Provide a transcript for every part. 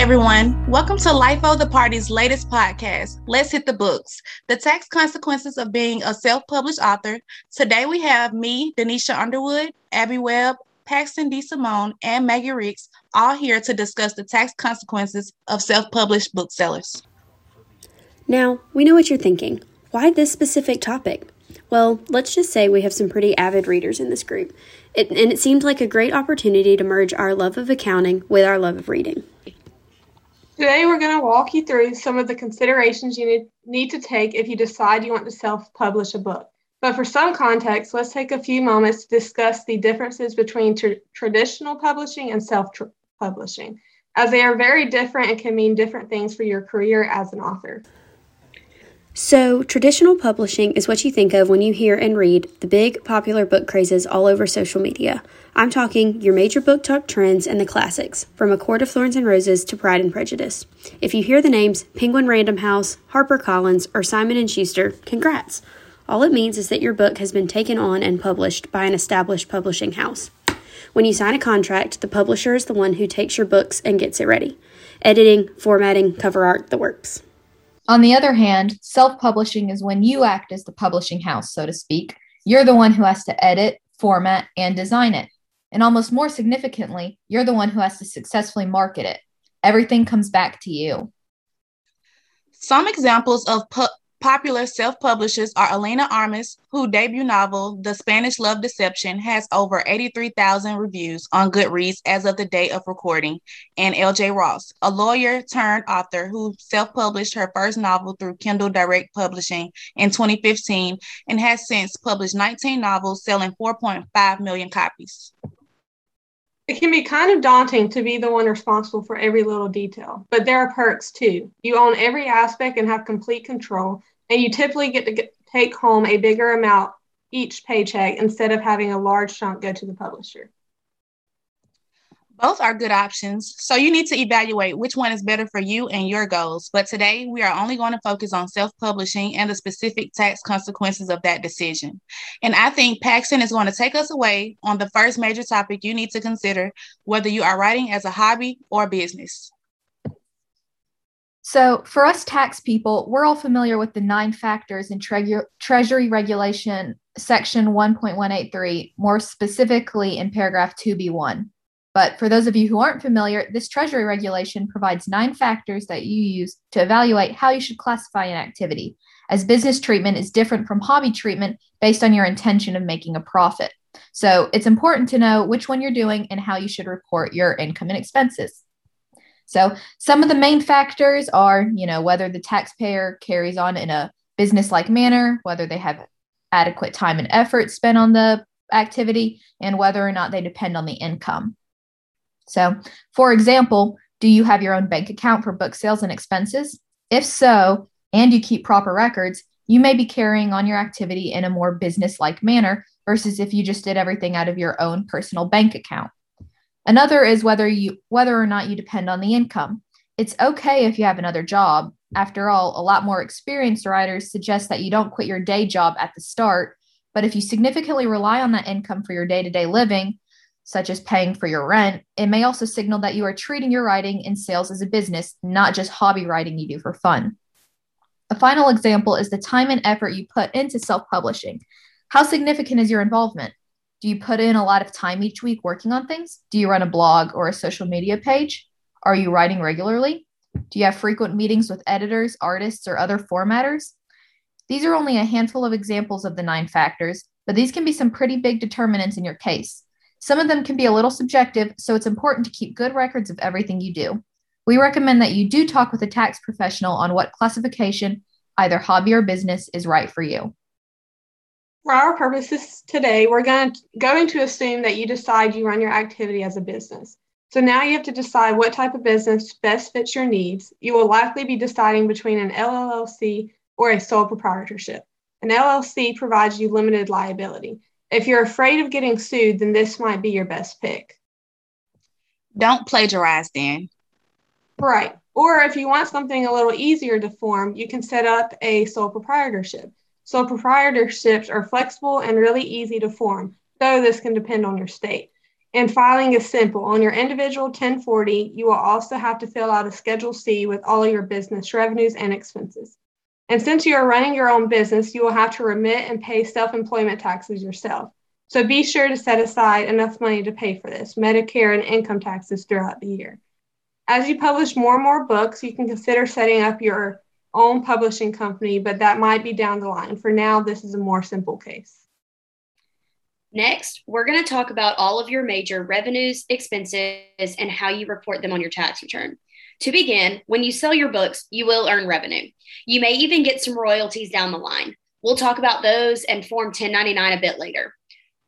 everyone. Welcome to LIFO the Party's latest podcast, Let's Hit the Books The Tax Consequences of Being a Self Published Author. Today we have me, Denisha Underwood, Abby Webb, Paxton D. Simone, and Maggie Ricks all here to discuss the tax consequences of self published booksellers. Now, we know what you're thinking. Why this specific topic? Well, let's just say we have some pretty avid readers in this group, it, and it seemed like a great opportunity to merge our love of accounting with our love of reading. Today, we're going to walk you through some of the considerations you need, to take if you decide you want to self publish a book. But for some context, let's take a few moments to discuss the differences between tr- traditional publishing and self publishing, as they are very different and can mean different things for your career as an author. So, traditional publishing is what you think of when you hear and read the big popular book crazes all over social media. I'm talking your major BookTok trends and the classics, from A Court of Thorns and Roses to Pride and Prejudice. If you hear the names Penguin Random House, HarperCollins, or Simon & Schuster, congrats. All it means is that your book has been taken on and published by an established publishing house. When you sign a contract, the publisher is the one who takes your books and gets it ready. Editing, formatting, cover art, the works. On the other hand, self publishing is when you act as the publishing house, so to speak. You're the one who has to edit, format, and design it. And almost more significantly, you're the one who has to successfully market it. Everything comes back to you. Some examples of pu- Popular self publishers are Elena Armas, whose debut novel, The Spanish Love Deception, has over 83,000 reviews on Goodreads as of the date of recording, and LJ Ross, a lawyer turned author who self published her first novel through Kindle Direct Publishing in 2015 and has since published 19 novels selling 4.5 million copies. It can be kind of daunting to be the one responsible for every little detail, but there are perks too. You own every aspect and have complete control, and you typically get to get, take home a bigger amount each paycheck instead of having a large chunk go to the publisher. Both are good options, so you need to evaluate which one is better for you and your goals. But today, we are only going to focus on self publishing and the specific tax consequences of that decision. And I think Paxton is going to take us away on the first major topic you need to consider whether you are writing as a hobby or business. So, for us tax people, we're all familiar with the nine factors in tre- Treasury Regulation Section 1.183, more specifically in paragraph 2B1. But for those of you who aren't familiar, this Treasury regulation provides nine factors that you use to evaluate how you should classify an activity, as business treatment is different from hobby treatment based on your intention of making a profit. So it's important to know which one you're doing and how you should report your income and expenses. So some of the main factors are, you know, whether the taxpayer carries on in a business-like manner, whether they have adequate time and effort spent on the activity, and whether or not they depend on the income. So, for example, do you have your own bank account for book sales and expenses? If so, and you keep proper records, you may be carrying on your activity in a more business like manner versus if you just did everything out of your own personal bank account. Another is whether you whether or not you depend on the income. It's okay if you have another job. After all, a lot more experienced writers suggest that you don't quit your day job at the start, but if you significantly rely on that income for your day-to-day living, such as paying for your rent, it may also signal that you are treating your writing and sales as a business, not just hobby writing you do for fun. A final example is the time and effort you put into self publishing. How significant is your involvement? Do you put in a lot of time each week working on things? Do you run a blog or a social media page? Are you writing regularly? Do you have frequent meetings with editors, artists, or other formatters? These are only a handful of examples of the nine factors, but these can be some pretty big determinants in your case. Some of them can be a little subjective, so it's important to keep good records of everything you do. We recommend that you do talk with a tax professional on what classification, either hobby or business, is right for you. For our purposes today, we're going to, going to assume that you decide you run your activity as a business. So now you have to decide what type of business best fits your needs. You will likely be deciding between an LLC or a sole proprietorship. An LLC provides you limited liability. If you're afraid of getting sued, then this might be your best pick. Don't plagiarize then. Right. Or if you want something a little easier to form, you can set up a sole proprietorship. Sole proprietorships are flexible and really easy to form, though this can depend on your state. and filing is simple. On your individual 1040, you will also have to fill out a Schedule C with all of your business revenues and expenses. And since you are running your own business, you will have to remit and pay self employment taxes yourself. So be sure to set aside enough money to pay for this, Medicare and income taxes throughout the year. As you publish more and more books, you can consider setting up your own publishing company, but that might be down the line. For now, this is a more simple case. Next, we're going to talk about all of your major revenues, expenses, and how you report them on your tax return. To begin, when you sell your books, you will earn revenue. You may even get some royalties down the line. We'll talk about those and Form 1099 a bit later.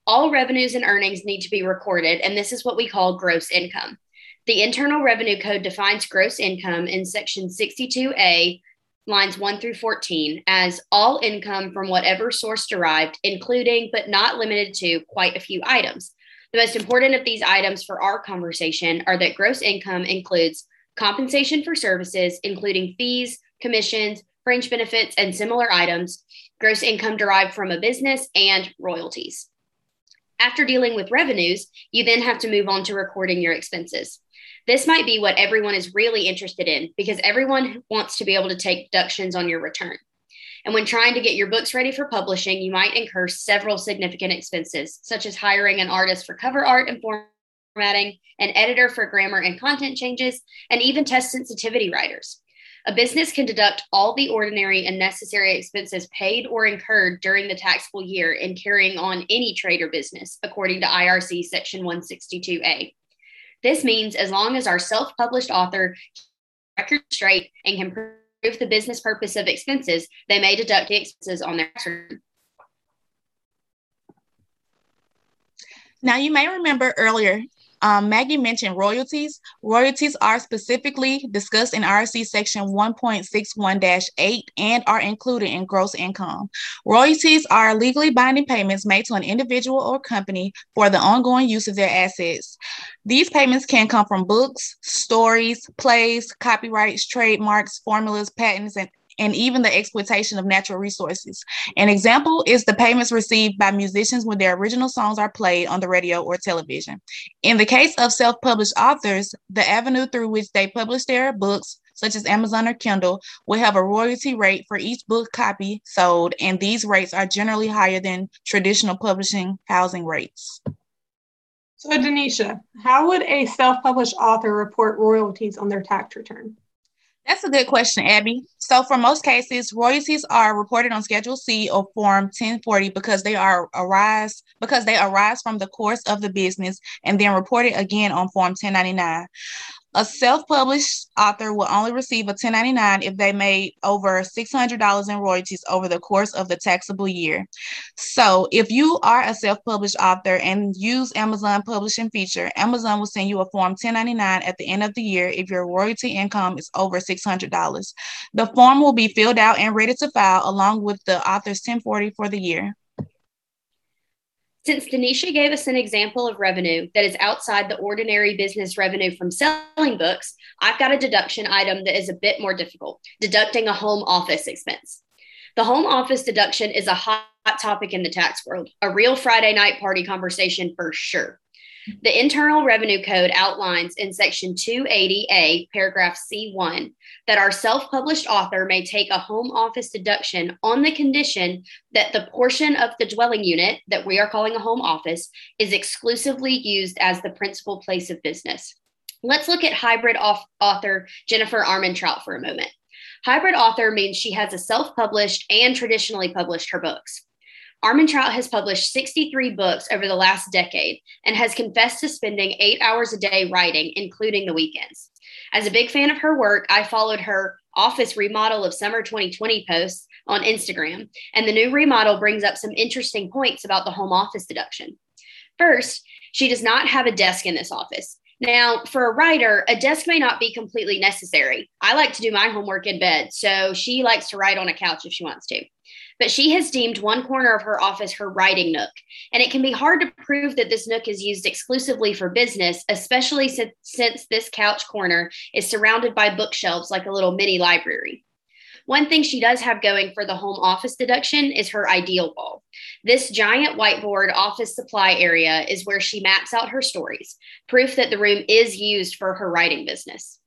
All revenues and earnings need to be recorded, and this is what we call gross income. The Internal Revenue Code defines gross income in Section 62A lines 1 through 14 as all income from whatever source derived, including but not limited to quite a few items. The most important of these items for our conversation are that gross income includes compensation for services, including fees, commissions, fringe benefits, and similar items, gross income derived from a business, and royalties. After dealing with revenues, you then have to move on to recording your expenses. This might be what everyone is really interested in because everyone wants to be able to take deductions on your return. And when trying to get your books ready for publishing, you might incur several significant expenses, such as hiring an artist for cover art and formatting, an editor for grammar and content changes, and even test sensitivity writers. A business can deduct all the ordinary and necessary expenses paid or incurred during the taxable year in carrying on any trade or business, according to IRC Section 162A. This means as long as our self published author record straight and can prove the business purpose of expenses, they may deduct the expenses on their return. Now, you may remember earlier um, Maggie mentioned royalties. Royalties are specifically discussed in IRC section 1.61-8 and are included in gross income. Royalties are legally binding payments made to an individual or company for the ongoing use of their assets. These payments can come from books, stories, plays, copyrights, trademarks, formulas, patents, and and even the exploitation of natural resources. An example is the payments received by musicians when their original songs are played on the radio or television. In the case of self published authors, the avenue through which they publish their books, such as Amazon or Kindle, will have a royalty rate for each book copy sold, and these rates are generally higher than traditional publishing housing rates. So, Denisha, how would a self published author report royalties on their tax return? That's a good question, Abby. So, for most cases, royalties are reported on Schedule C or Form 1040 because they are arise because they arise from the course of the business and then reported again on Form 1099. A self-published author will only receive a 1099 if they made over $600 in royalties over the course of the taxable year. So, if you are a self-published author and use Amazon publishing feature, Amazon will send you a form 1099 at the end of the year if your royalty income is over $600. The form will be filled out and ready to file along with the author's 1040 for the year. Since Denisha gave us an example of revenue that is outside the ordinary business revenue from selling books, I've got a deduction item that is a bit more difficult deducting a home office expense. The home office deduction is a hot topic in the tax world, a real Friday night party conversation for sure. The Internal Revenue Code outlines in Section 280A, paragraph C1, that our self published author may take a home office deduction on the condition that the portion of the dwelling unit that we are calling a home office is exclusively used as the principal place of business. Let's look at hybrid author Jennifer Armentrout for a moment. Hybrid author means she has a self published and traditionally published her books. Armentrout has published 63 books over the last decade and has confessed to spending eight hours a day writing, including the weekends. As a big fan of her work, I followed her office remodel of summer 2020 posts on Instagram, and the new remodel brings up some interesting points about the home office deduction. First, she does not have a desk in this office. Now, for a writer, a desk may not be completely necessary. I like to do my homework in bed, so she likes to write on a couch if she wants to but she has deemed one corner of her office her writing nook. And it can be hard to prove that this nook is used exclusively for business, especially since, since this couch corner is surrounded by bookshelves like a little mini library. One thing she does have going for the home office deduction is her ideal wall. This giant whiteboard office supply area is where she maps out her stories, proof that the room is used for her writing business.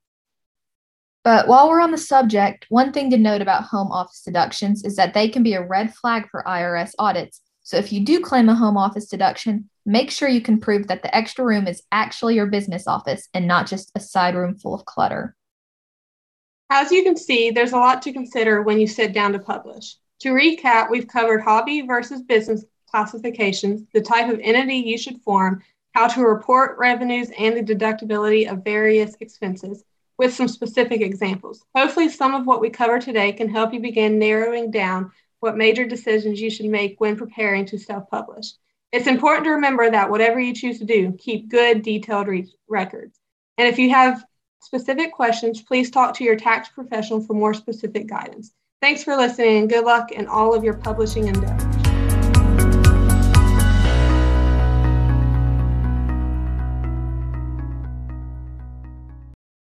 But while we're on the subject, one thing to note about home office deductions is that they can be a red flag for IRS audits. So if you do claim a home office deduction, make sure you can prove that the extra room is actually your business office and not just a side room full of clutter. As you can see, there's a lot to consider when you sit down to publish. To recap, we've covered hobby versus business classifications, the type of entity you should form, how to report revenues, and the deductibility of various expenses with some specific examples. Hopefully, some of what we cover today can help you begin narrowing down what major decisions you should make when preparing to self publish. It's important to remember that whatever you choose to do, keep good, detailed re- records. And if you have specific questions, please talk to your tax professional for more specific guidance. Thanks for listening and good luck in all of your publishing endeavors.